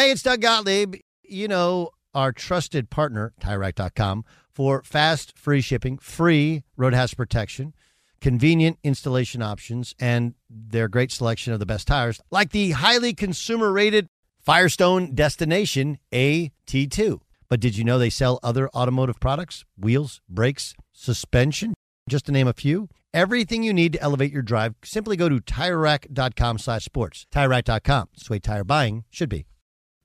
Hey, it's Doug Gottlieb. You know, our trusted partner, TireRack.com, for fast, free shipping, free road hazard protection, convenient installation options, and their great selection of the best tires, like the highly consumer rated Firestone Destination AT2. But did you know they sell other automotive products? Wheels, brakes, suspension, just to name a few. Everything you need to elevate your drive, simply go to TireRack.com slash sports. TireRack.com. It's the way tire buying should be.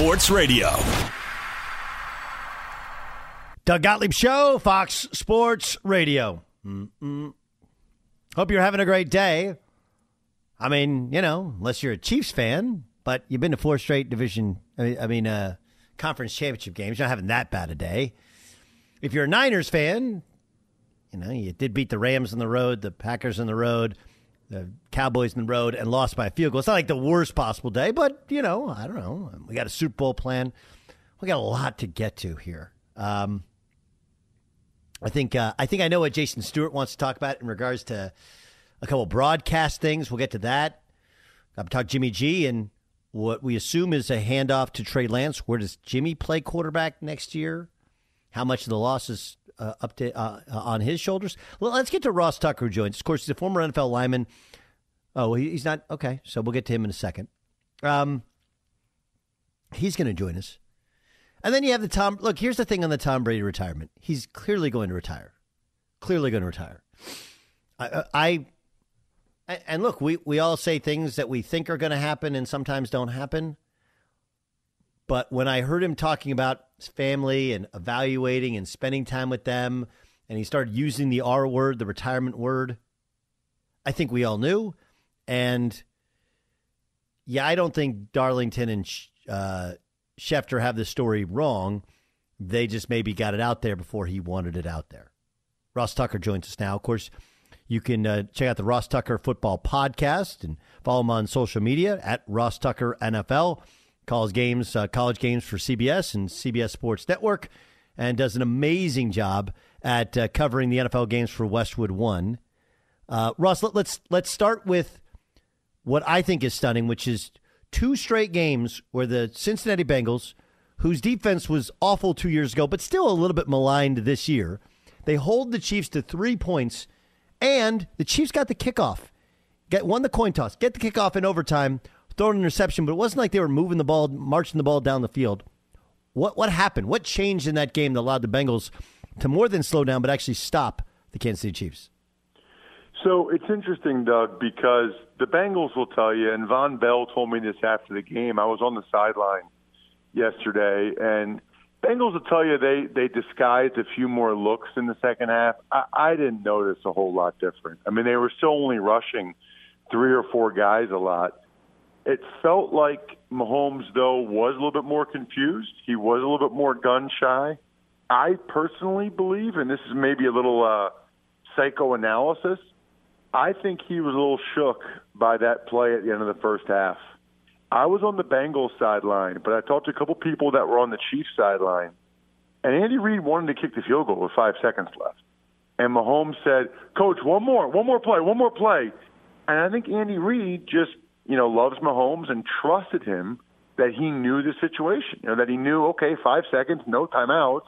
Sports Radio. Doug Gottlieb Show, Fox Sports Radio. Mm-mm. Hope you're having a great day. I mean, you know, unless you're a Chiefs fan, but you've been to four straight division, I mean, uh, conference championship games. You're not having that bad a day. If you're a Niners fan, you know, you did beat the Rams on the road, the Packers on the road, the Cowboys on the road, and lost by a field goal. It's not like the worst possible day, but, you know, I don't know. We got a Super Bowl plan. We got a lot to get to here. Um, I think uh, I think I know what Jason Stewart wants to talk about in regards to a couple broadcast things. We'll get to that. I'm talking Jimmy G and what we assume is a handoff to Trey Lance. Where does Jimmy play quarterback next year? How much of the loss is uh, up to uh, on his shoulders? Well, let's get to Ross Tucker, who joins. Of course, he's a former NFL lineman. Oh, he's not okay. So we'll get to him in a second. Um, he's going to join us. And then you have the Tom. Look, here's the thing on the Tom Brady retirement. He's clearly going to retire. Clearly going to retire. I, I and look, we we all say things that we think are going to happen and sometimes don't happen. But when I heard him talking about his family and evaluating and spending time with them, and he started using the R word, the retirement word, I think we all knew. And yeah, I don't think Darlington and uh, Schefter have the story wrong. They just maybe got it out there before he wanted it out there. Ross Tucker joins us now. Of course, you can uh, check out the Ross Tucker Football Podcast and follow him on social media at Ross Tucker NFL. Calls games, uh, college games for CBS and CBS Sports Network, and does an amazing job at uh, covering the NFL games for Westwood One. Uh, Ross, let, let's let's start with what I think is stunning, which is two straight games where the Cincinnati Bengals, whose defense was awful two years ago, but still a little bit maligned this year. They hold the Chiefs to three points, and the Chiefs got the kickoff. Get won the coin toss, get the kickoff in overtime, throw an interception, but it wasn't like they were moving the ball, marching the ball down the field. What what happened? What changed in that game that allowed the Bengals to more than slow down, but actually stop the Kansas City Chiefs? So it's interesting, Doug, because the Bengals will tell you, and Vonn Bell told me this after the game. I was on the sideline yesterday, and Bengals will tell you they they disguised a few more looks in the second half. I, I didn't notice a whole lot different. I mean, they were still only rushing three or four guys a lot. It felt like Mahomes, though, was a little bit more confused. He was a little bit more gun shy. I personally believe, and this is maybe a little uh, psychoanalysis, I think he was a little shook by that play at the end of the first half. I was on the Bengals sideline, but I talked to a couple people that were on the Chiefs sideline, and Andy Reid wanted to kick the field goal with five seconds left. And Mahomes said, Coach, one more, one more play, one more play. And I think Andy Reid just, you know, loves Mahomes and trusted him that he knew the situation. You know, that he knew, okay, five seconds, no timeouts,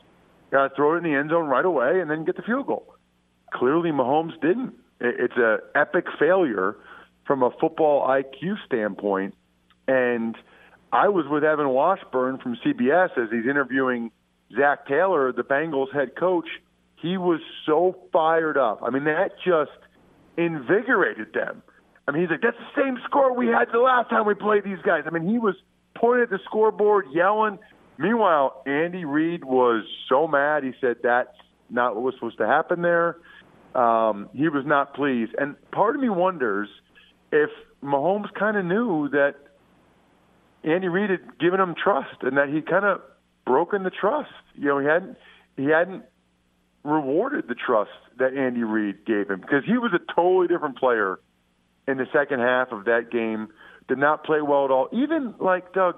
got to throw it in the end zone right away and then get the field goal. Clearly, Mahomes didn't. It's an epic failure from a football IQ standpoint and I was with Evan Washburn from CBS as he's interviewing Zac Taylor, the Bengals head coach. He was so fired up. I mean, that just invigorated them. I mean, he's like, that's the same score we had the last time we played these guys. I mean, he was pointing at the scoreboard, yelling. Meanwhile, Andy Reid was so mad. He said that's not what was supposed to happen there. Um, he was not pleased. And part of me wonders if Mahomes kind of knew that – Andy Reid had given him trust, and that he kind of broken the trust. You know, he hadn't he hadn't rewarded the trust that Andy Reid gave him because he was a totally different player in the second half of that game. Did not play well at all. Even like Doug,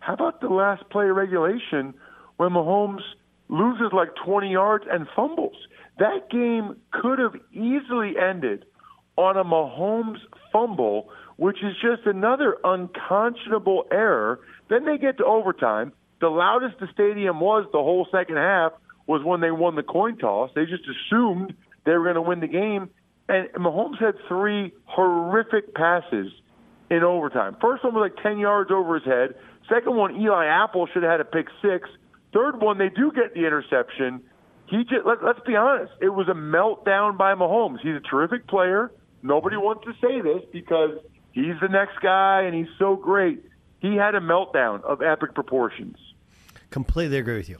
how about the last play of regulation when Mahomes loses like 20 yards and fumbles? That game could have easily ended on a Mahomes fumble which is just another unconscionable error. Then they get to overtime. The loudest the stadium was the whole second half was when they won the coin toss. They just assumed they were going to win the game. And Mahomes had three horrific passes in overtime. First one was like 10 yards over his head. Second one, Eli Apple should have had a pick six. Third one, they do get the interception. He just let, let's be honest, it was a meltdown by Mahomes. He's a terrific player. Nobody wants to say this because he's the next guy and he's so great. He had a meltdown of epic proportions. Completely agree with you.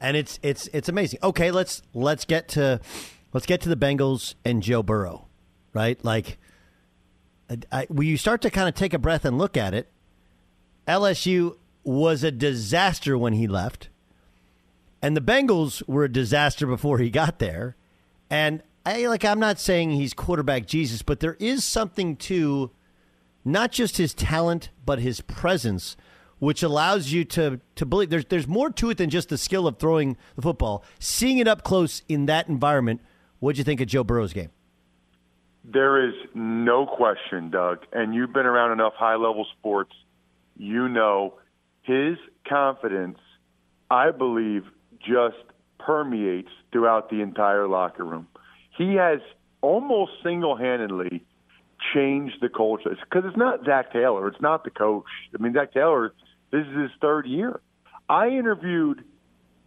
And it's it's it's amazing. Okay, let's let's get to let's get to the Bengals and Joe Burrow, right? Like I, when you start to kind of take a breath and look at it, LSU was a disaster when he left, and the Bengals were a disaster before he got there. And I like I'm not saying he's quarterback Jesus, but there is something to not just his talent, but his presence, which allows you to to believe there's there's more to it than just the skill of throwing the football. Seeing it up close in that environment, what'd you think of Joe Burrow's game? There is no question, Doug, and you've been around enough high level sports, you know his confidence, I believe, just permeates throughout the entire locker room. He has almost single handedly changed the culture because it's not Zac Taylor. It's not the coach. I mean, Zac Taylor. This is his third year. I interviewed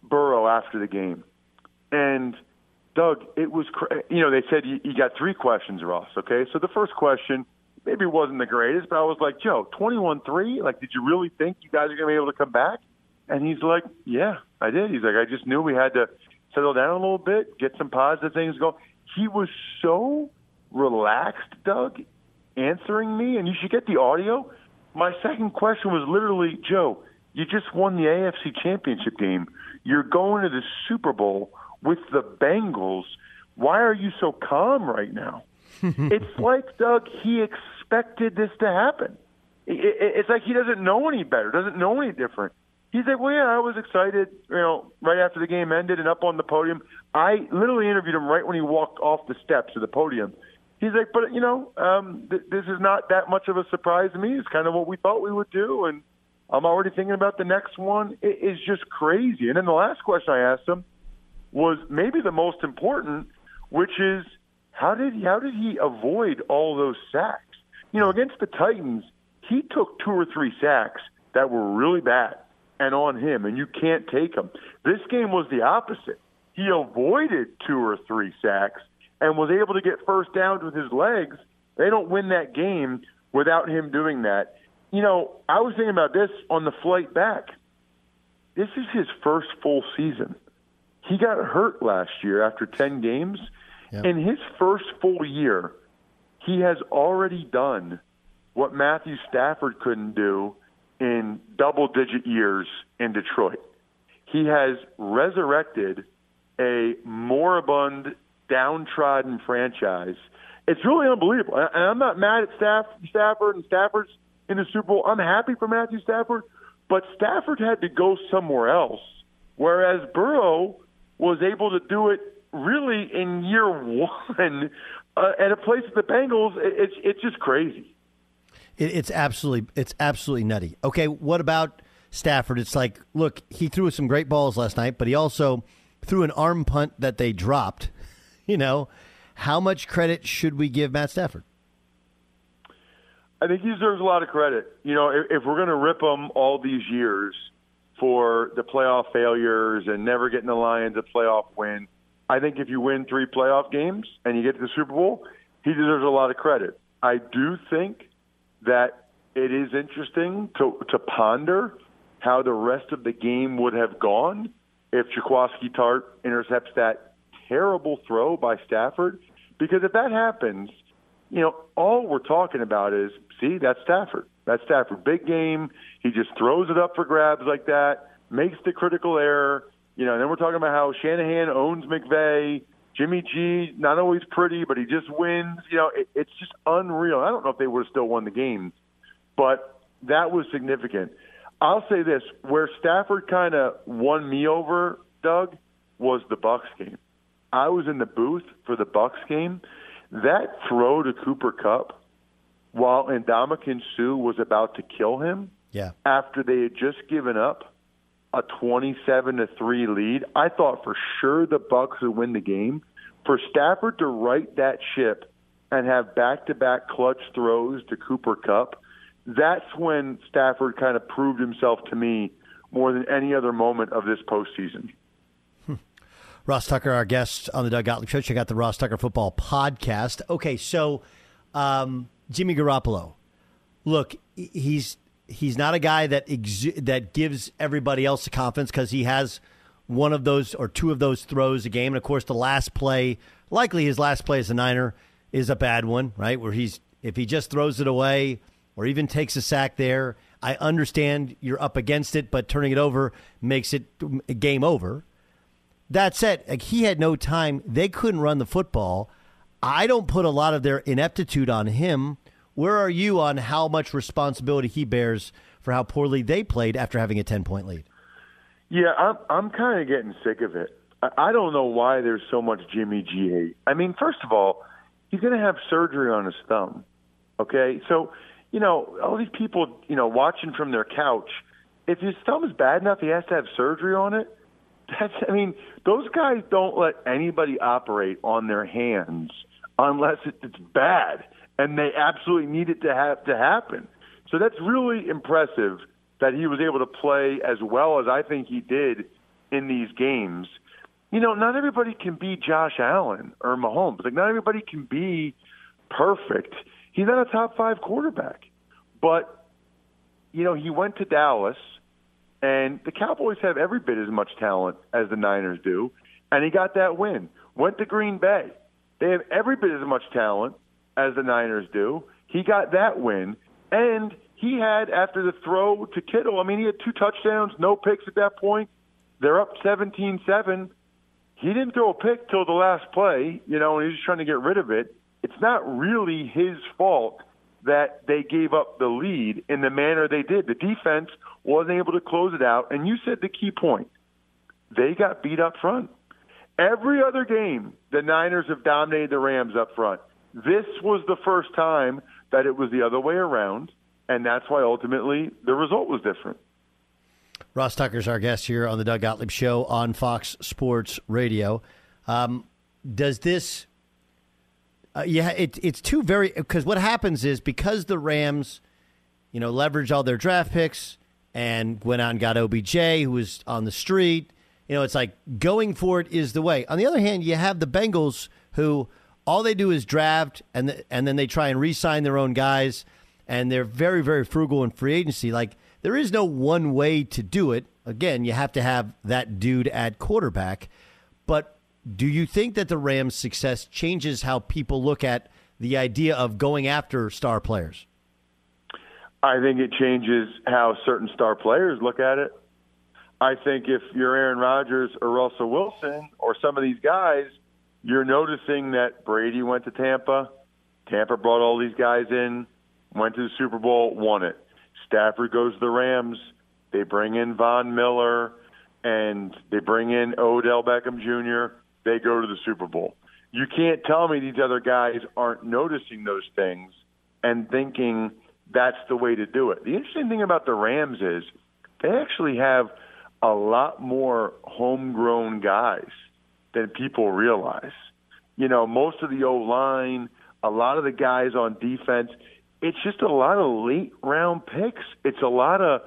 Burrow after the game, and Doug, it was cra- you know they said you, you got three questions, Ross. Okay, so the first question maybe wasn't the greatest, but I was like, Joe, twenty-one three. Like, did you really think you guys are gonna be able to come back? And he's like, Yeah, I did. He's like, I just knew we had to settle down a little bit, get some positive things going. He was so relaxed, Doug, answering me, and you should get the audio. My second question was literally, Joe, you just won the AFC Championship game. You're going to the Super Bowl with the Bengals. Why are you so calm right now? it's like, Doug, he expected this to happen. It's like he doesn't know any better, doesn't know any different. He's like, well, yeah, I was excited, you know, right after the game ended and up on the podium. I literally interviewed him right when he walked off the steps of the podium he's like, but you know, um, th- this is not that much of a surprise to me. It's kind of what we thought we would do, and I'm already thinking about the next one. It is just crazy. And then the last question I asked him was maybe the most important, which is how did he, how did he avoid all those sacks? You know, against the Titans, he took two or three sacks that were really bad and on him, and you can't take them. This game was the opposite. He avoided two or three sacks and was able to get first downs with his legs. They don't win that game without him doing that. You know, I was thinking about this on the flight back. This is his first full season. He got hurt last year after 10 games. Yep. In his first full year, he has already done what Matthew Stafford couldn't do in double digit years in Detroit. He has resurrected a moribund, downtrodden franchise. It's really unbelievable. And I'm not mad at Staff, Stafford and Stafford's in the Super Bowl. I'm happy for Matthew Stafford, but Stafford had to go somewhere else, whereas Burrow was able to do it really in year one uh, at a place at the Bengals. It's it's just crazy. It, it's absolutely it's absolutely nutty. Okay, what about Stafford? It's like, look, he threw some great balls last night, but he also threw an arm punt that they dropped. You know, how much credit should we give Matt Stafford? I think he deserves a lot of credit. You know, if, if we're going to rip him all these years for the playoff failures and never getting the Lions a playoff win, I think if you win three playoff games and you get to the Super Bowl, he deserves a lot of credit. I do think that it is interesting to to ponder how the rest of the game would have gone if Jaquiski Tartt intercepts that terrible throw by Stafford. Because if that happens, you know, all we're talking about is, see, that's Stafford. That's Stafford. Big game. He just throws it up for grabs like that, makes the critical error. You know, and then we're talking about how Shanahan owns McVay. Jimmy G, not always pretty, but he just wins. You know, it, it's just unreal. I don't know if they would have still won the game, but that was significant. I'll say this: where Stafford kind of won me over, Doug, was the Bucks game. I was in the booth for the Bucks game. That throw to Cooper Kupp, while Ndamukong Suh was about to kill him, yeah. after they had just given up a 27 to 3 lead. I thought for sure the Bucks would win the game. For Stafford to right that ship and have back-to-back clutch throws to Cooper Kupp, that's when Stafford kind of proved himself to me more than any other moment of this postseason. Hmm. Ross Tucker, our guest on the Doug Gottlieb Show. Check out the Ross Tucker Football Podcast. Okay, so um, Jimmy Garoppolo. Look, he's he's not a guy that exu- that gives everybody else the confidence because he has one of those or two of those throws a game. And of course, the last play, likely his last play as a Niner, is a bad one, right? Where he's if he just throws it away or even takes a sack there, I understand you're up against it, but turning it over makes it game over. That said, like he had no time. They couldn't run the football. I don't put a lot of their ineptitude on him where are you on how much responsibility he bears for how poorly they played after having a 10 point lead? Yeah, I'm, I'm kind of getting sick of it. I, I don't know why there's so much Jimmy G hate. I mean, first of all, he's going to have surgery on his thumb. Okay? So, you know, all these people, you know, watching from their couch, if his thumb is bad enough, he has to have surgery on it. That's, I mean, those guys don't let anybody operate on their hands unless it's bad and they absolutely need it to have to happen. So that's really impressive that he was able to play as well as I think he did in these games. You know, not everybody can be Josh Allen or Mahomes. Like not everybody can be perfect. He's not a top five quarterback. But, you know, he went to Dallas and the Cowboys have every bit as much talent as the Niners do, and he got that win. Went to Green Bay. They have every bit as much talent as the Niners do. He got that win, and he had after the throw to Kittle. I mean, he had two touchdowns, no picks at that point. They're up 17-7. He didn't throw a pick till the last play, you know, and he was trying to get rid of it. It's not really his fault that they gave up the lead in the manner they did. The defense wasn't able to close it out, and you said the key point. They got beat up front. Every other game, the Niners have dominated the Rams up front. This was the first time that it was the other way around, and that's why ultimately the result was different. Ross Tucker's our guest here on the Doug Gottlieb Show on Fox Sports Radio. Um, does this? Uh, yeah, it, it's two very because what happens is because the Rams, you know, leverage all their draft picks and went out and got OBJ, who was on the street. You know, it's like going for it is the way. On the other hand, you have the Bengals who all they do is draft and and then they try and re-sign their own guys, and they're very very frugal in free agency. Like there is no one way to do it. Again, you have to have that dude at quarterback. But do you think that the Rams' success changes how people look at the idea of going after star players? I think it changes how certain star players look at it. I think if you're Aaron Rodgers or Russell Wilson or some of these guys, you're noticing that Brady went to Tampa. Tampa brought all these guys in, went to the Super Bowl, won it. Stafford goes to the Rams. They bring in Von Miller and they bring in Odell Beckham Jr. They go to the Super Bowl. You can't tell me these other guys aren't noticing those things and thinking that's the way to do it. The interesting thing about the Rams is they actually have a lot more homegrown guys than people realize. You know, most of the O line, a lot of the guys on defense, it's just a lot of late round picks. It's a lot of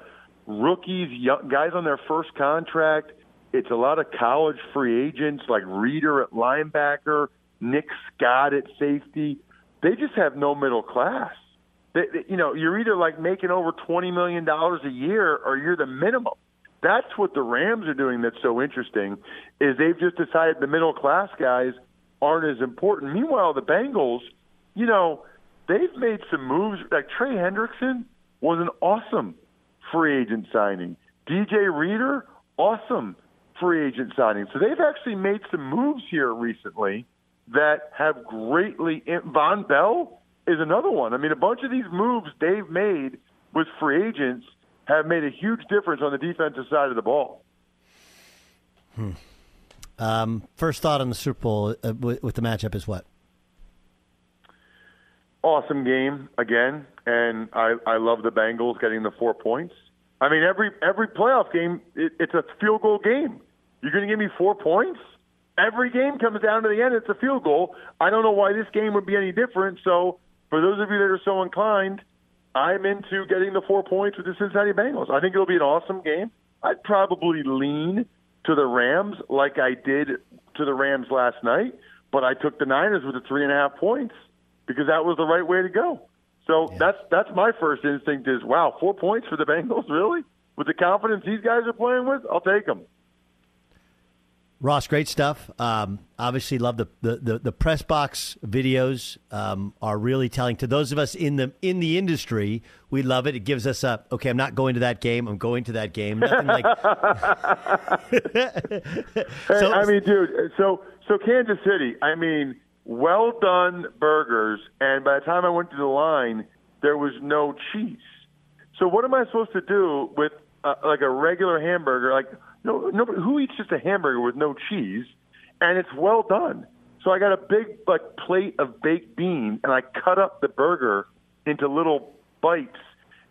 rookies, young guys on their first contract. It's a lot of college free agents like Reeder at linebacker, Nick Scott at safety. They just have no middle class. They, they, you know, you're either like making over twenty million dollars a year, or you're the minimum. That's what the Rams are doing. That's so interesting, is they've just decided the middle class guys aren't as important. Meanwhile, the Bengals, you know, they've made some moves. Like Trey Hendrickson was an awesome free agent signing. DJ Reader, awesome free agent signing. So they've actually made some moves here recently that have greatly. Vonn Bell is another one. I mean, a bunch of these moves they've made with free agents have made a huge difference on the defensive side of the ball. Hmm. Um, first thought on the Super Bowl uh, with, with the matchup is what? Awesome game again, and I, I love the Bengals getting the four points. I mean, every every playoff game, it, it's a field goal game. You're going to give me four points? Every game comes down to the end. It's a field goal. I don't know why this game would be any different. So, for those of you that are so inclined, I'm into getting the four points with the Cincinnati Bengals. I think it'll be an awesome game. I'd probably lean to the Rams like I did to the Rams last night, but I took the Niners with the three and a half points because that was the right way to go. So yeah. that's that's my first instinct is wow, four points for the Bengals, really? With the confidence these guys are playing with, I'll take them. Ross, great stuff. Um, obviously, love the, the, the, the press box videos um, are really telling to those of us in the in the industry. We love it. It gives us a okay. I'm not going to that game. I'm going to that game. Nothing like. so, hey, I mean, dude. So so Kansas City. I mean, well done burgers, and by the time I went to the line, there was no cheese. So what am I supposed to do with uh, like a regular hamburger? Like no, no, who eats just a hamburger with no cheese? And it's well done. So I got a big like plate of baked beans, and I cut up the burger into little bites,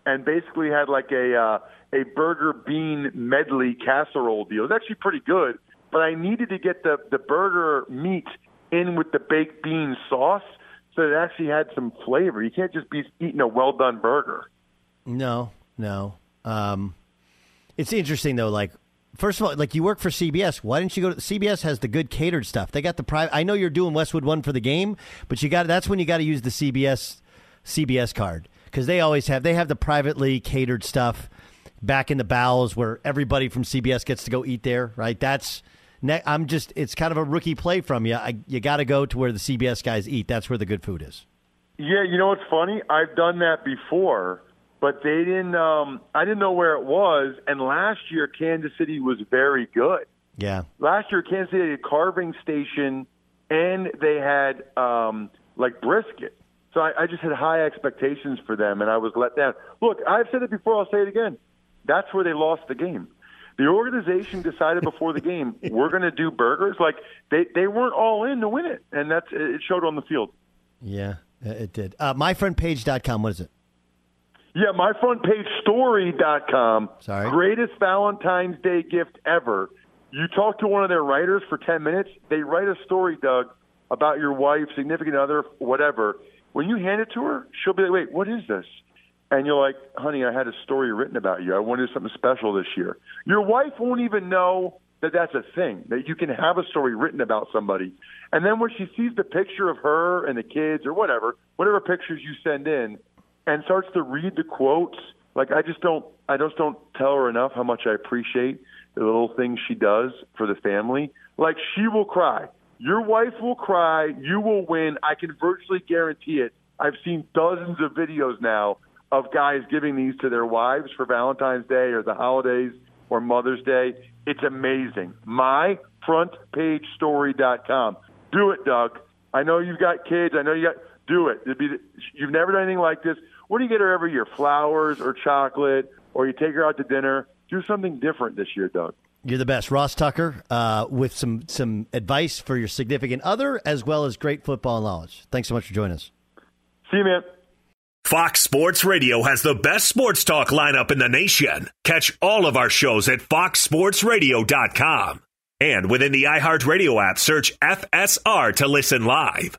and basically had like a uh, a burger bean medley casserole deal. It's actually pretty good, but I needed to get the the burger meat in with the baked bean sauce, so it actually had some flavor. You can't just be eating a well done burger. No, no. Um, it's interesting though. Like First of all, like you work for CBS, why didn't you go to CBS? Has the good catered stuff. They got the private. I know you're doing Westwood One for the game, but you got that's when you got to use the CBS CBS card because they always have they have the privately catered stuff back in the bowels where everybody from CBS gets to go eat there. Right? That's I'm just it's kind of a rookie play from you. I, you got to go to where the CBS guys eat. That's where the good food is. Yeah, you know what's funny? I've done that before but they didn't. Um, I didn't know where it was. And last year, Kansas City was very good. Yeah. Last year, Kansas City had a carving station, and they had um, like brisket. So I, I just had high expectations for them, and I was let down. Look, I've said it before. I'll say it again. That's where they lost the game. The organization decided before the game we're going to do burgers. Like they they weren't all in to win it, and that's it showed on the field. Yeah, it did. Uh, myfrontpage.com. What is it? Yeah, myfrontpagestory.com. Sorry. Greatest Valentine's Day gift ever. You talk to one of their writers for 10 minutes, they write a story, Doug, about your wife, significant other, whatever. When you hand it to her, she'll be like, wait, what is this? And you're like, honey, I had a story written about you. I wanted something special this year. Your wife won't even know that that's a thing, that you can have a story written about somebody. And then when she sees the picture of her and the kids or whatever, whatever pictures you send in, and starts to read the quotes, like I just don't, I just don't tell her enough how much I appreciate the little things she does for the family. Like she will cry. Your wife will cry. You will win. I can virtually guarantee it. I've seen dozens of videos now of guys giving these to their wives for Valentine's Day or the holidays or Mother's Day. It's amazing. MyFrontPageStory.com. Do it, Doug. I know you've got kids. I know you got. Do it. Be, you've never done anything like this. What do you get her every year? Flowers or chocolate, or you take her out to dinner. Do something different this year, Doug. You're the best, Ross Tucker, uh, with some some advice for your significant other, as well as great football knowledge. Thanks so much for joining us. See you, man. Fox Sports Radio has the best sports talk lineup in the nation. Catch all of our shows at foxsportsradio.com. And within the iHeartRadio app, search FSR to listen live.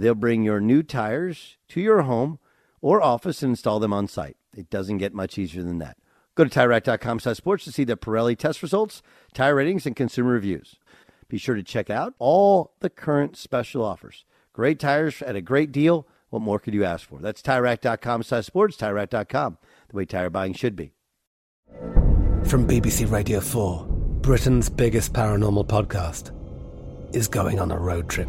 They'll bring your new tires to your home or office and install them on site. It doesn't get much easier than that. Go to TireRack.com sports to see the Pirelli test results, tire ratings, and consumer reviews. Be sure to check out all the current special offers. Great tires at a great deal. What more could you ask for? That's TireRack.com sports, TireRack.com, the way tire buying should be. From BBC Radio 4, Britain's biggest paranormal podcast is going on a road trip.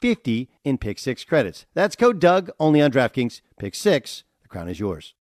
50 in Pick 6 credits. That's code Doug only on DraftKings. Pick 6. The crown is yours.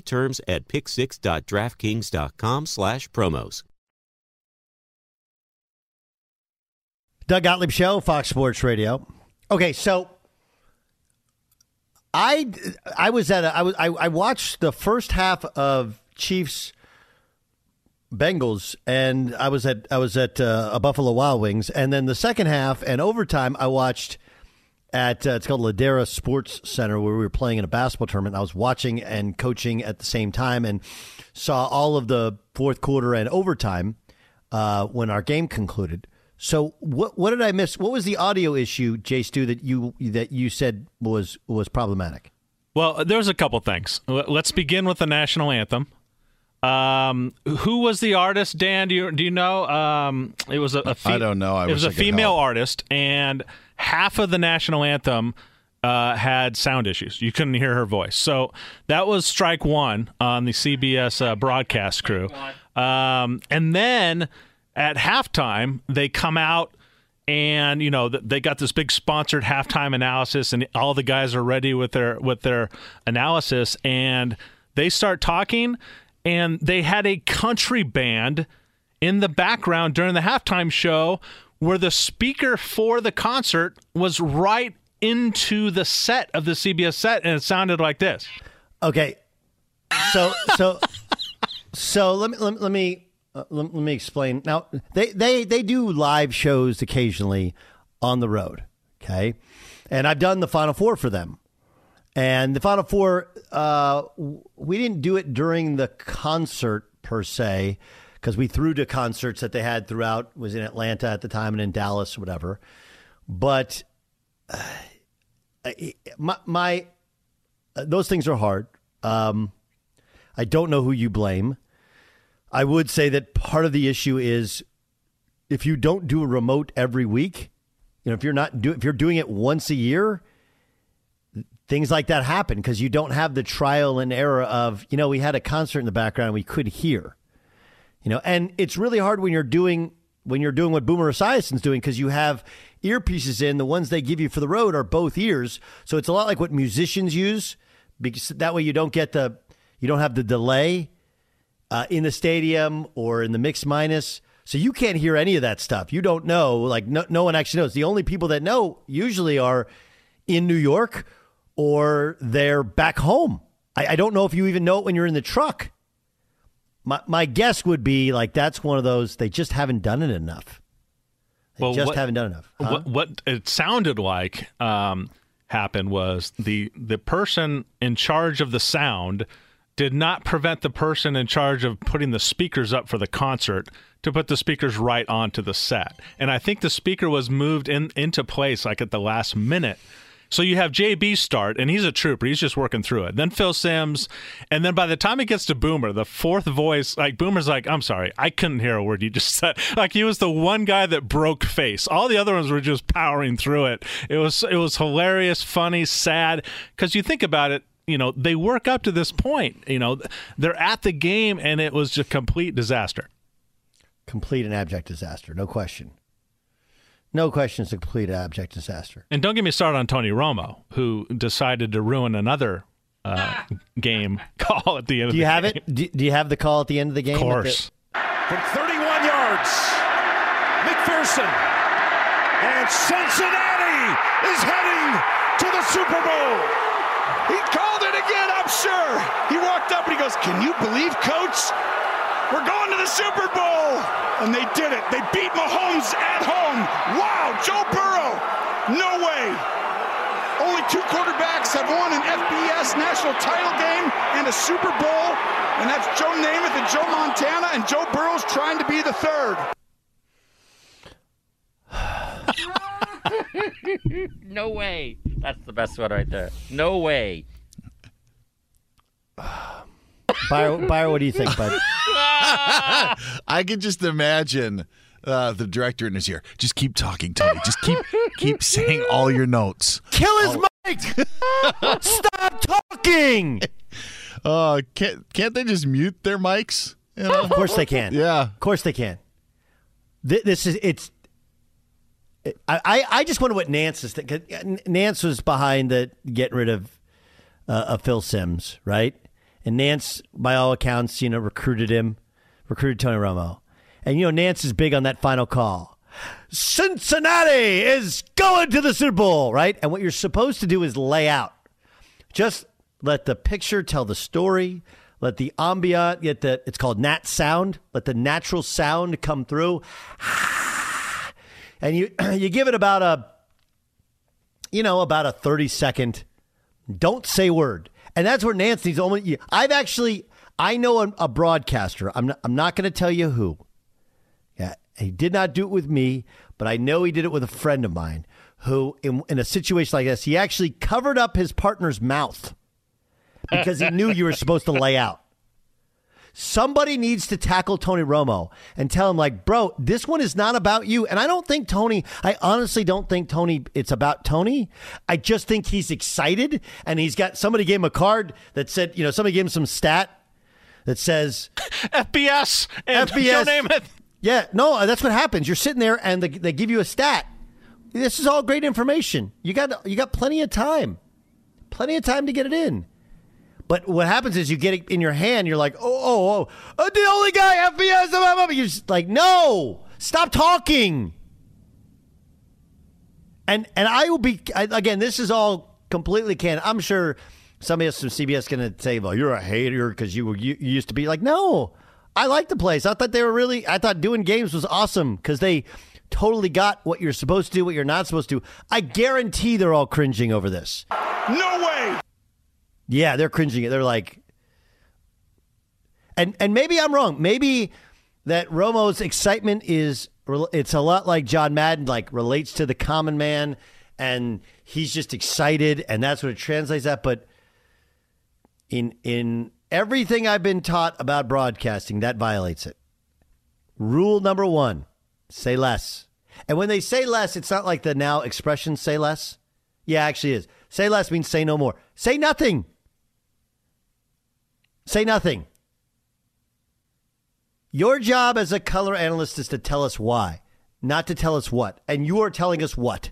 Terms at pick6.draftkings.com slash promos. Doug Gottlieb Show, Fox Sports Radio. Okay, so I I was at a, I was I, I watched the first half of Chiefs Bengals, and I was at I was at uh, a Buffalo Wild Wings, and then the second half and overtime I watched at uh, it's called Ladera Sports Center where we were playing in a basketball tournament. I was watching and coaching at the same time and saw all of the fourth quarter and overtime uh, when our game concluded. So what what did I miss? What was the audio issue, Jay Stu, that you that you said was was problematic? Well, there's a couple things. Let's begin with the national anthem. Um, who was the artist? Dan, do you do you know? Um, it was a, a fe- I don't know. I it was a I female help. artist, and half of the national anthem uh, had sound issues. You couldn't hear her voice. So that was strike one on the CBS uh, broadcast crew. Um, and then at halftime, they come out and you know they got this big sponsored halftime analysis, and all the guys are ready with their with their analysis, and they start talking, and they had a country band in the background during the halftime show where the speaker for the concert was right into the set of the CBS set, and it sounded like this. Okay, so so so let me let, let me uh, let, let me explain. Now they they they do live shows occasionally on the road. Okay, and I've done the Final Four for them. And the Final Four, uh, we didn't do it during the concert per se, because we threw to concerts that they had throughout. Was in Atlanta at the time and in Dallas, whatever. But uh, my, my uh, those things are hard. Um, I don't know who you blame. I would say that part of the issue is if you don't do a remote every week, you know, if you're not do if you're doing it once a year, things like that happen because you don't have the trial and error of, you know, we had a concert in the background we could hear. You know, and it's really hard when you're doing when you're doing what Boomer Esiason's doing because you have earpieces in. The ones they give you for the road are both ears, so it's a lot like what musicians use because that way you don't get the you don't have the delay uh, in the stadium or in the mix minus. So you can't hear any of that stuff. You don't know. Like no, no one actually knows. The only people that know usually are in New York or they're back home. I, I don't know if you even know it when you're in the truck. My my guess would be like that's one of those they just haven't done it enough. They Well, just what- haven't done enough. Huh? What, what it sounded like um, happened was the the person in charge of the sound did not prevent the person in charge of putting the speakers up for the concert to put the speakers right onto the set. And I think the speaker was moved in into place like at the last minute. So you have JB start, and he's a trooper. He's just working through it. Then Phil Simms, and then by the time it gets to Boomer, the fourth voice, like Boomer's like, "I'm sorry, I couldn't hear a word you just said." Like he was the one guy that broke face. All the other ones were just powering through it. It was it was hilarious, funny, sad. Because you think about it, you know, they work up to this point. You know, they're at the game, and it was just complete disaster. complete and abject disaster, no question. No question, it's a complete abject disaster. And don't get me started on Tony Romo, who decided to ruin another uh, game call at the end of Do you the have game. it? Do, do you have the call at the end of the game? Of course. From 31 yards, McPherson. And Cincinnati is heading to the Super Bowl. He called it again, I'm sure. He walked up and he goes, Can you believe, coach? We're going to the Super Bowl. And they did it. They beat Mahomes at home. Wow, Joe Burrow. No way. Only two quarterbacks have won an FBS national title game and a Super Bowl, and that's Joe Namath and Joe Montana, and Joe Burrow's trying to be the third. no way. That's the best one right there. No way. Byron, Byron, what do you think, bud? I can just imagine uh, the director in his ear. Just keep talking, Tony. Just keep keep saying all your notes. Kill his mic! Stop talking! Uh, can't can't they just mute their mics? You know? Of course they can. Yeah, of course they can. Th- This is it's. I, I I just wonder what Nance is thinking. Nance was behind the getting rid of uh, of Phil Simms, right? And Nantz, by all accounts, you know, recruited him, recruited Tony Romo, and you know Nantz is big on that final call. Cincinnati is going to the Super Bowl, right? And what you're supposed to do is lay out. Just let the picture tell the story. Let the ambient, get the it's called nat sound. Let the natural sound come through, and you you give it about a you know about a thirty second. Don't say word, and that's where Nancy's only. I've actually I know a, a broadcaster. I'm not, I'm not going to tell you who. Yeah, he did not do it with me, but I know he did it with a friend of mine who, in, in a situation like this, he actually covered up his partner's mouth because he knew you were supposed to lay out. Somebody needs to tackle Tony Romo and tell him, like, bro, this one is not about you. And I don't think Tony, I honestly don't think Tony, it's about Tony. I just think he's excited and he's got somebody gave him a card that said, you know, somebody gave him some stat that says FBS and FBS. Joe Namath. Yeah, no, that's what happens. You're sitting there and they, they give you a stat. This is all great information. You got you got plenty of time, plenty of time to get it in. But what happens is you get it in your hand. You're like, oh, oh, oh, uh, the only guy FBS. You're just like, no, stop talking. And and I will be I, again. This is all completely can. I'm sure somebody else from CBS going to say, well, you're a hater because you you, you used to be like, no, I like the place. I thought they were really. I thought doing games was awesome because they totally got what you're supposed to do, what you're not supposed to. I guarantee they're all cringing over this. No way. Yeah, they're cringing. They're like, and and maybe I'm wrong. Maybe that Romo's excitement is it's a lot like John Madden, like relates to the common man, and he's just excited, and that's what it translates at. But in in everything I've been taught about broadcasting, that violates it. Rule number one: say less. And when they say less, it's not like the now expression "say less." Yeah, actually is. Say less means say no more. Say nothing. Say nothing. Your job as a color analyst is to tell us why, not to tell us what. And you are telling us what.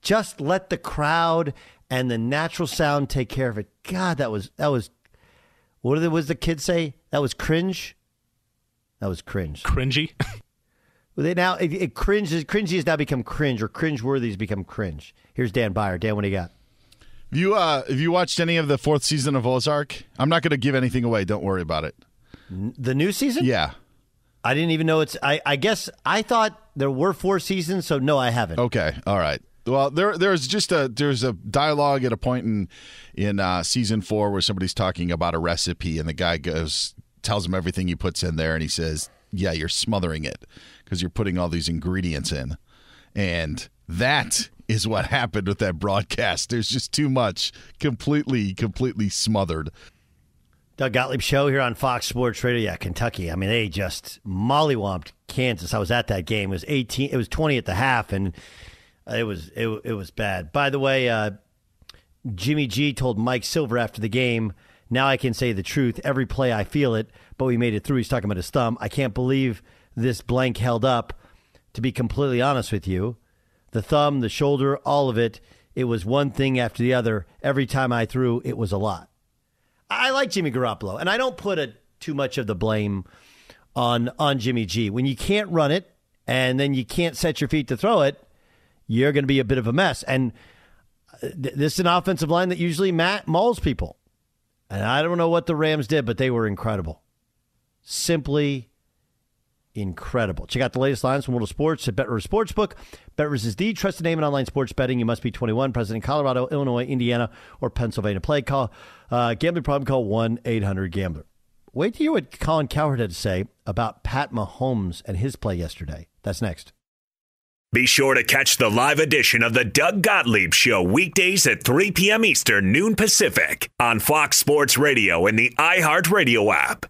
Just let the crowd and the natural sound take care of it. God, that was that was what did- was the kid say? That was cringe. That was cringe. Cringy. Well, they now it, it cringe is cringy has now become cringe, or cringe worthy has become cringe. Here's Dan Byer. Dan, what do you got? Have you uh, have you watched any of the fourth season of Ozark? I'm not going to give anything away. Don't worry about it. The new season? Yeah. I didn't even know it's. I, I guess I thought there were four seasons, so no, I haven't. Okay. All right. Well, there there's just a there's a dialogue at a point in in uh, season four where somebody's talking about a recipe, and the guy goes tells him everything he puts in there, and he says, "Yeah, you're smothering it because you're putting all these ingredients in," and that is what happened with that broadcast. There's just too much, completely, completely smothered. Doug Gottlieb show here on Fox Sports Radio. Yeah, Kentucky. I mean, they just mollywomped Kansas. I was at that game. It was eighteen. It was twenty at the half, and it was it, it was bad. By the way, uh, Jimmy G told Mike Silver after the game. Now I can say the truth. Every play I feel it, but we made it through. He's talking about his thumb. I can't believe this blank held up. To be completely honest with you, the thumb, the shoulder, all of it. It was one thing after the other. Every time I threw, it was a lot. I like Jimmy Garoppolo, and I don't put a, too much of the blame on on Jimmy G. When you can't run it and then you can't set your feet to throw it, you're going to be a bit of a mess. And uh, th- this is an offensive line that usually Matt mauls people. And I don't know what the Rams did, but they were incredible. Simply incredible. Check out the latest lines from World of Sports at BetRivers Sportsbook. BetRivers is the trusted name in online sports betting. You must be 21, present in Colorado, Illinois, Indiana, or Pennsylvania. Play call uh, gambling problem. Call one eight hundred Gambler. Wait to hear what Colin Cowherd had to say about Pat Mahomes and his play yesterday. That's next. Be sure to catch the live edition of the Doug Gottlieb Show weekdays at 3 p.m. Eastern, noon Pacific on Fox Sports Radio and the iHeartRadio app.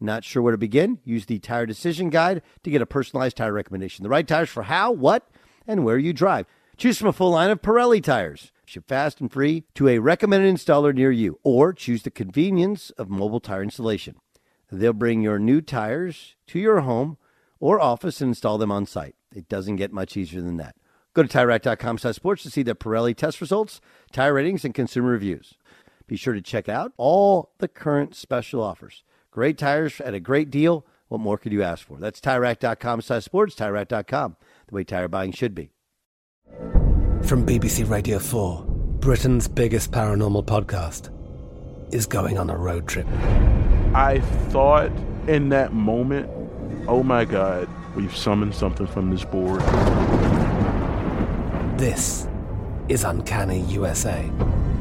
Not sure where to begin? Use the Tire Decision Guide to get a personalized tire recommendation. The right tires for how, what, and where you drive. Choose from a full line of Pirelli tires. Ship fast and free to a recommended installer near you, or choose the convenience of mobile tire installation. They'll bring your new tires to your home or office and install them on site. It doesn't get much easier than that. Go to TireRack.com sports to see the Pirelli test results, tire ratings, and consumer reviews. Be sure to check out all the current special offers. Great tires at a great deal. What more could you ask for? That's TireRack.com slash sports, TireRack.com, the way tire buying should be. From BBC Radio 4, Britain's biggest paranormal podcast is going on a road trip. I thought in that moment, oh my God, we've summoned something from this board. This is Uncanny USA.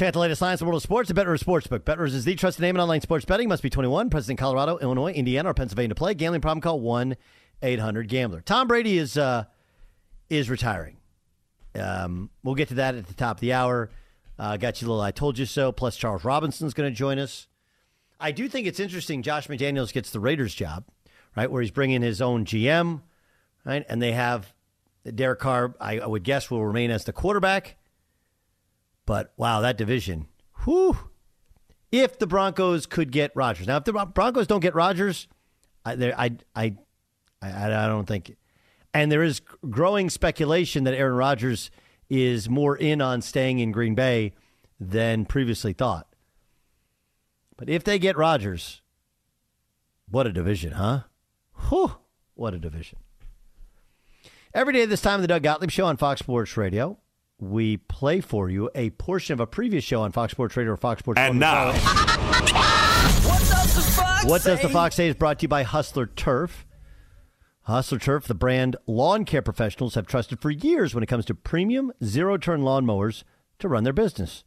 Check out the latest science the world of sports at BetRivers Sportsbook. BetRivers is the trusted name in online sports betting. Must be 21. Present in Colorado, Illinois, Indiana, or Pennsylvania to play. Gambling problem? Call 1 800 Gambler. Tom Brady is uh, is retiring. Um, we'll get to that at the top of the hour. Uh, got you a little I told you so. Plus, Charles Robinson's going to join us. I do think it's interesting. Josh McDaniels gets the Raiders job, right, where he's bringing his own GM, right, and they have Derek Carr. I, I would guess will remain as the quarterback. But wow, that division. Whew. If the Broncos could get Rodgers. Now, if the Broncos don't get Rodgers, I, I, I, I, I don't think. And there is growing speculation that Aaron Rodgers is more in on staying in Green Bay than previously thought. But if they get Rodgers, what a division, huh? Whew, what a division. Every day this time the Doug Gottlieb Show on Fox Sports Radio, we play for you a portion of a previous show on Fox Sports Radio or Fox Sports. And now, what does the Fox What say? does the Fox say is brought to you by Hustler Turf. Hustler Turf, the brand lawn care professionals have trusted for years when it comes to premium zero-turn lawnmowers to run their business.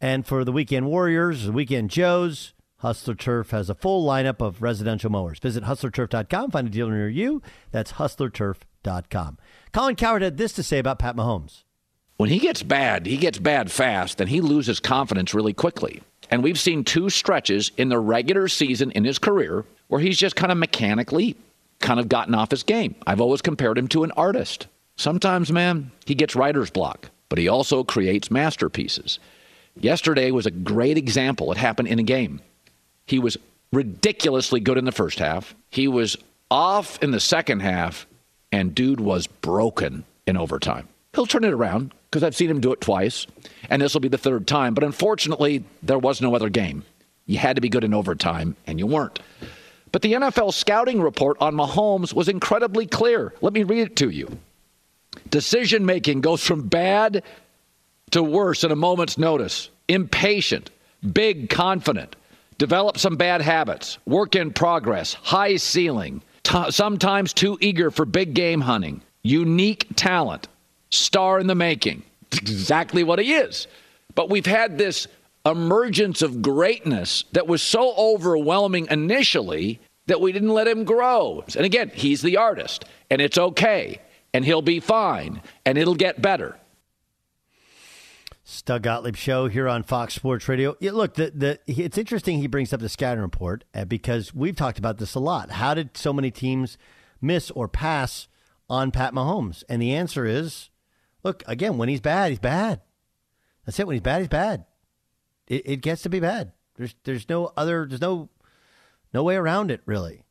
And for the weekend warriors, the weekend Joes, Hustler Turf has a full lineup of residential mowers. Visit hustlerturf.com, find a dealer near you. That's hustlerturf.com. Colin Cowherd had this to say about Pat Mahomes. When he gets bad, he gets bad fast, and he loses confidence really quickly. And we've seen two stretches in the regular season in his career where he's just kind of mechanically kind of gotten off his game. I've always compared him to an artist. Sometimes, man, he gets writer's block, but he also creates masterpieces. Yesterday was a great example. It happened in a game. He was ridiculously good in the first half. He was off in the second half, and dude was broken in overtime. He'll turn it around because I've seen him do it twice, and this will be the third time. But unfortunately, there was no other game. You had to be good in overtime, and you weren't. But the NFL scouting report on Mahomes was incredibly clear. Let me read it to you. Decision making goes from bad to worse in a moment's notice. Impatient, big, confident, develop some bad habits, work in progress, high ceiling, t- sometimes too eager for big game hunting, unique talent, star in the making. exactly what he is. But we've had this emergence of greatness that was so overwhelming initially that we didn't let him grow. And again, he's the artist, and it's okay, and he'll be fine, and it'll get better. Doug Gottlieb show here on Fox Sports Radio. Yeah, look, the, the it's interesting he brings up the scouting report uh, because we've talked about this a lot. How did so many teams miss or pass on Pat Mahomes? And the answer is, look, again, when he's bad, he's bad. That's it. When he's bad, he's bad. It, it gets to be bad. There's there's no other there's no no way around it really.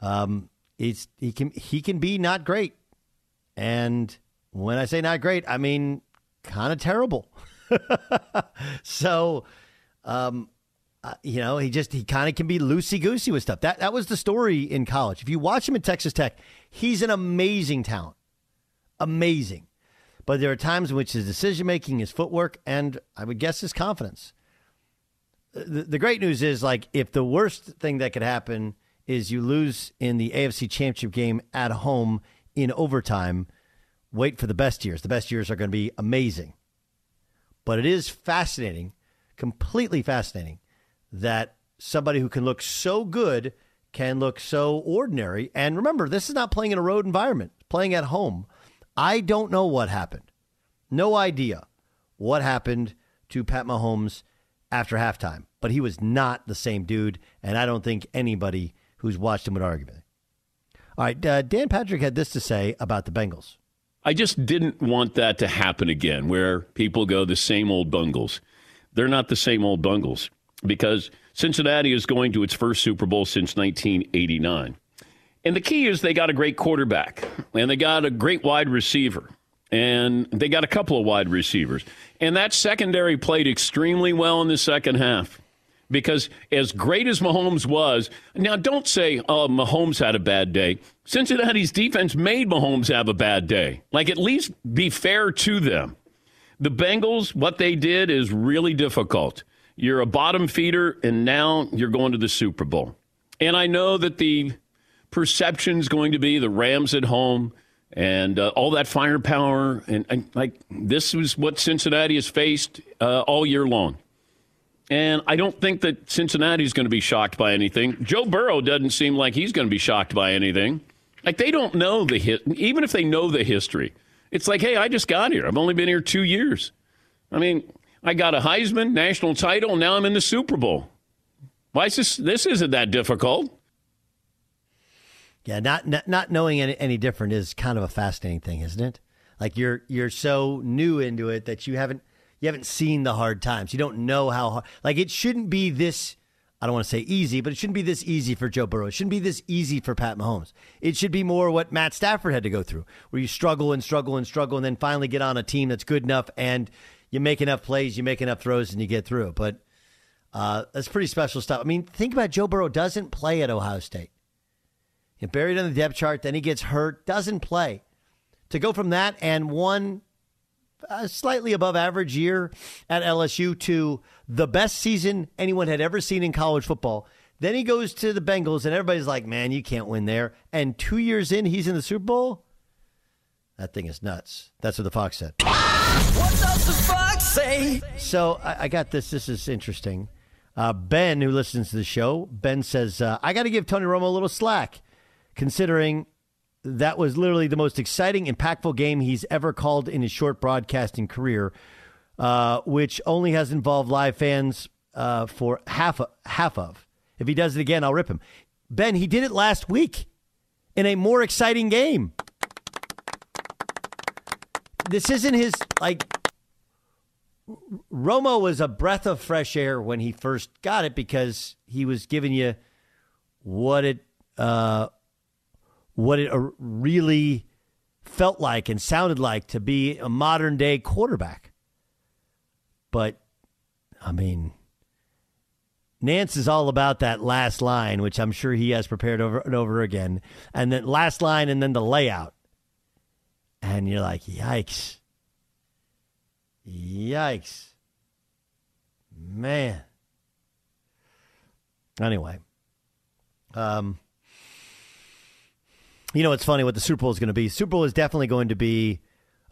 Um, it's he can he can be not great, and when I say not great, I mean kind of terrible. so, um, uh, you know, he just he kind of can be loosey goosey with stuff. That that was the story in college. If you watch him at Texas Tech, he's an amazing talent, amazing. But there are times in which his decision making, his footwork, and I would guess his confidence. The, the great news is like if the worst thing that could happen is you lose in the AFC Championship game at home in overtime, wait for the best years. The best years are going to be amazing. But it is fascinating, completely fascinating, that somebody who can look so good can look so ordinary. And remember, this is not playing in a road environment, playing at home. I don't know what happened. No idea what happened to Pat Mahomes after halftime, but he was not the same dude. And I don't think anybody who's watched him would argue with it. All right, uh, Dan Patrick had this to say about the Bengals. I just didn't want that to happen again, where people go the same old bungles. They're not the same old bungles because Cincinnati is going to its first Super Bowl since 1989. And the key is they got a great quarterback and they got a great wide receiver and they got a couple of wide receivers. And that secondary played extremely well in the second half because as great as Mahomes was, now don't say, oh, Mahomes had a bad day. Cincinnati's defense made Mahomes have a bad day. Like, at least be fair to them. The Bengals, what they did is really difficult. You're a bottom feeder, and now you're going to the Super Bowl. And I know that the perception is going to be the Rams at home and uh, all that firepower. And, and, like, this is what Cincinnati has faced uh, all year long. And I don't think that Cincinnati's going to be shocked by anything. Joe Burrow doesn't seem like he's going to be shocked by anything. Like they don't know the hit, even if they know the history. It's like, hey, I just got here. I've only been here two years. I mean, I got a Heisman national title. Now I'm in the Super Bowl. Why is this? This isn't that difficult. Yeah, not not, not knowing any, any different is kind of a fascinating thing, isn't it? Like you're you're so new into it that you haven't you haven't seen the hard times. You don't know how hard. Like it shouldn't be this. I don't want to say easy, but it shouldn't be this easy for Joe Burrow. It shouldn't be this easy for Pat Mahomes. It should be more what Matt Stafford had to go through, where you struggle and struggle and struggle, and then finally get on a team that's good enough, and you make enough plays, you make enough throws, and you get through. But uh, that's pretty special stuff. I mean, think about Joe Burrow doesn't play at Ohio State. Buried on the depth chart, then he gets hurt, doesn't play. To go from that and one a slightly above average year at LSU to the best season anyone had ever seen in college football. Then he goes to the Bengals, and everybody's like, man, you can't win there. And two years in, he's in the Super Bowl? That thing is nuts. That's what the Fox said. What does the Fox say? So I, I got this. This is interesting. Uh, ben, who listens to the show, Ben says, uh, I got to give Tony Romo a little slack, considering that was literally the most exciting, impactful game he's ever called in his short broadcasting career, uh, which only has involved live fans uh, for half half of. If he does it again, I'll rip him. Ben, he did it last week in a more exciting game. This isn't his like Romo was a breath of fresh air when he first got it because he was giving you what it uh, what it uh, really felt like and sounded like to be a modern day quarterback. But I mean, Nantz is all about that last line, which I'm sure he has prepared over and over again, and then last line and then the layout, and you're like, yikes. Yikes. Man. Anyway. Um You know what's funny what the Super Bowl is going to be? Super Bowl is definitely going to be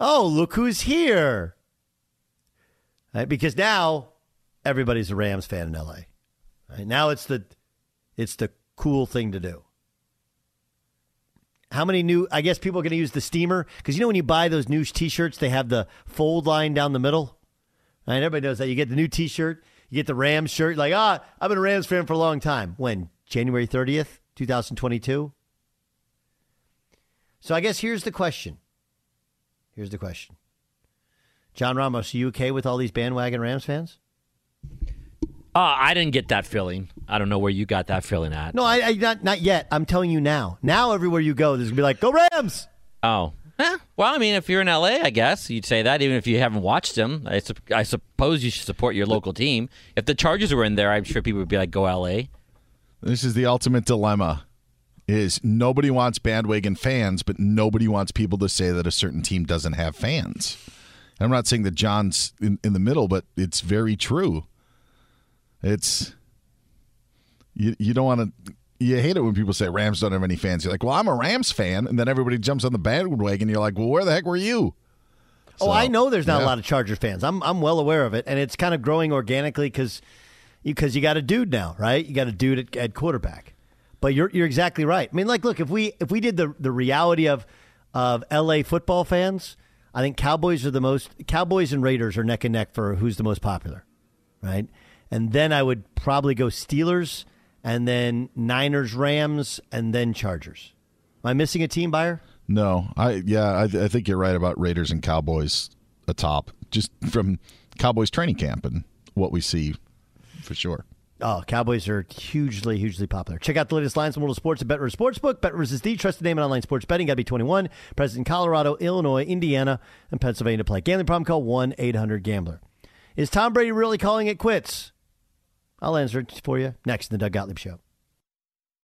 oh, look who's here. Right? Because now everybody's a Rams fan in LA. Right? Now it's the it's the cool thing to do. How many new? I guess people are going to use the steamer because you know when you buy those new T-shirts, they have the fold line down the middle. Right? Everybody knows that. You get the new T-shirt, you get the Rams shirt. Like, ah, I've been a Rams fan for a long time. When January thirtieth, two thousand twenty-two. So I guess here's the question. Here's the question. John Ramos, are you okay with all these bandwagon Rams fans? Uh, I didn't get that feeling. I don't know where you got that feeling at. No, I, I not not yet. I'm telling you now. Now everywhere you go, there's gonna be like, "Go Rams!" Oh, eh, well, I mean, if you're in LA, I guess you'd say that, even if you haven't watched them. I, su- I suppose you should support your local team. If the Chargers were in there, I'm sure people would be like, "Go LA." This is the ultimate dilemma. Is nobody wants bandwagon fans, but nobody wants people to say that a certain team doesn't have fans. And I'm not saying that John's in, in the middle, but it's very true. It's you. You don't want to. You hate it when people say Rams don't have any fans. You're like, well, I'm a Rams fan, and then everybody jumps on the bandwagon. You're like, well, where the heck were you? oh, I know there's not yeah. a lot of Charger fans. I'm I'm well aware of it, and it's kind of growing organically because because you got a dude now, right? You got a dude at, at quarterback. But you're you're exactly right. I mean, like, look, if we if we did the the reality of of LA football fans, I think Cowboys are the most Cowboys and Raiders are neck and neck for who's the most popular, right? and then I would probably go Steelers, and then Niners, Rams, and then Chargers. Am I missing a team buyer? No, I yeah, I, I think you're right about Raiders and Cowboys atop, just from Cowboys training camp and what we see for sure. Oh, Cowboys are hugely, hugely popular. Check out the latest lines in the world of sports at BetRivers Sportsbook. BetRivers is the trusted name in online sports betting. Got to be 21. Present in Colorado, Illinois, Indiana, and Pennsylvania to play. Gambling problem? Call 1-800-GAMBLER. Is Tom Brady really calling it quits? I'll answer it for you next in the Doug Gottlieb Show.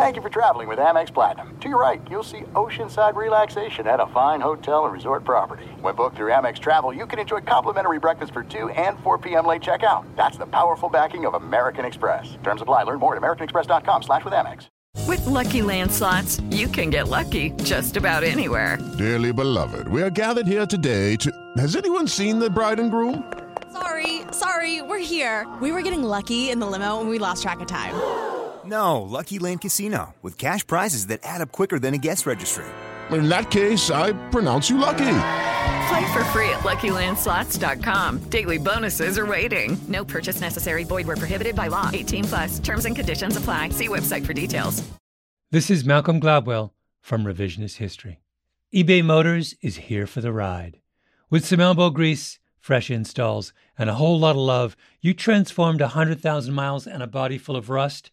Thank you for traveling with Amex Platinum. To your right, you'll see oceanside relaxation at a fine hotel and resort property. When booked through Amex Travel, you can enjoy complimentary breakfast for 2 and 4 p.m. late checkout. That's the powerful backing of American Express. Terms apply. Learn more at americanexpress.com slash with Amex. With Lucky Land slots, you can get lucky just about anywhere. Dearly beloved, we are gathered here today to... Has anyone seen the bride and groom? Sorry, sorry, we're here. We were getting lucky in the limo and we lost track of time. No, Lucky Land Casino, with cash prizes that add up quicker than a guest registry. In that case, I pronounce you lucky. Play for free at LuckyLandSlots.com. Daily bonuses are waiting. No purchase necessary. Void where prohibited by law. 18 plus. Terms and conditions apply. See website for details. This is Malcolm Gladwell from Revisionist History. eBay Motors is here for the ride. With some elbow grease, fresh installs, and a whole lot of love, you transformed a 100,000 miles and a body full of rust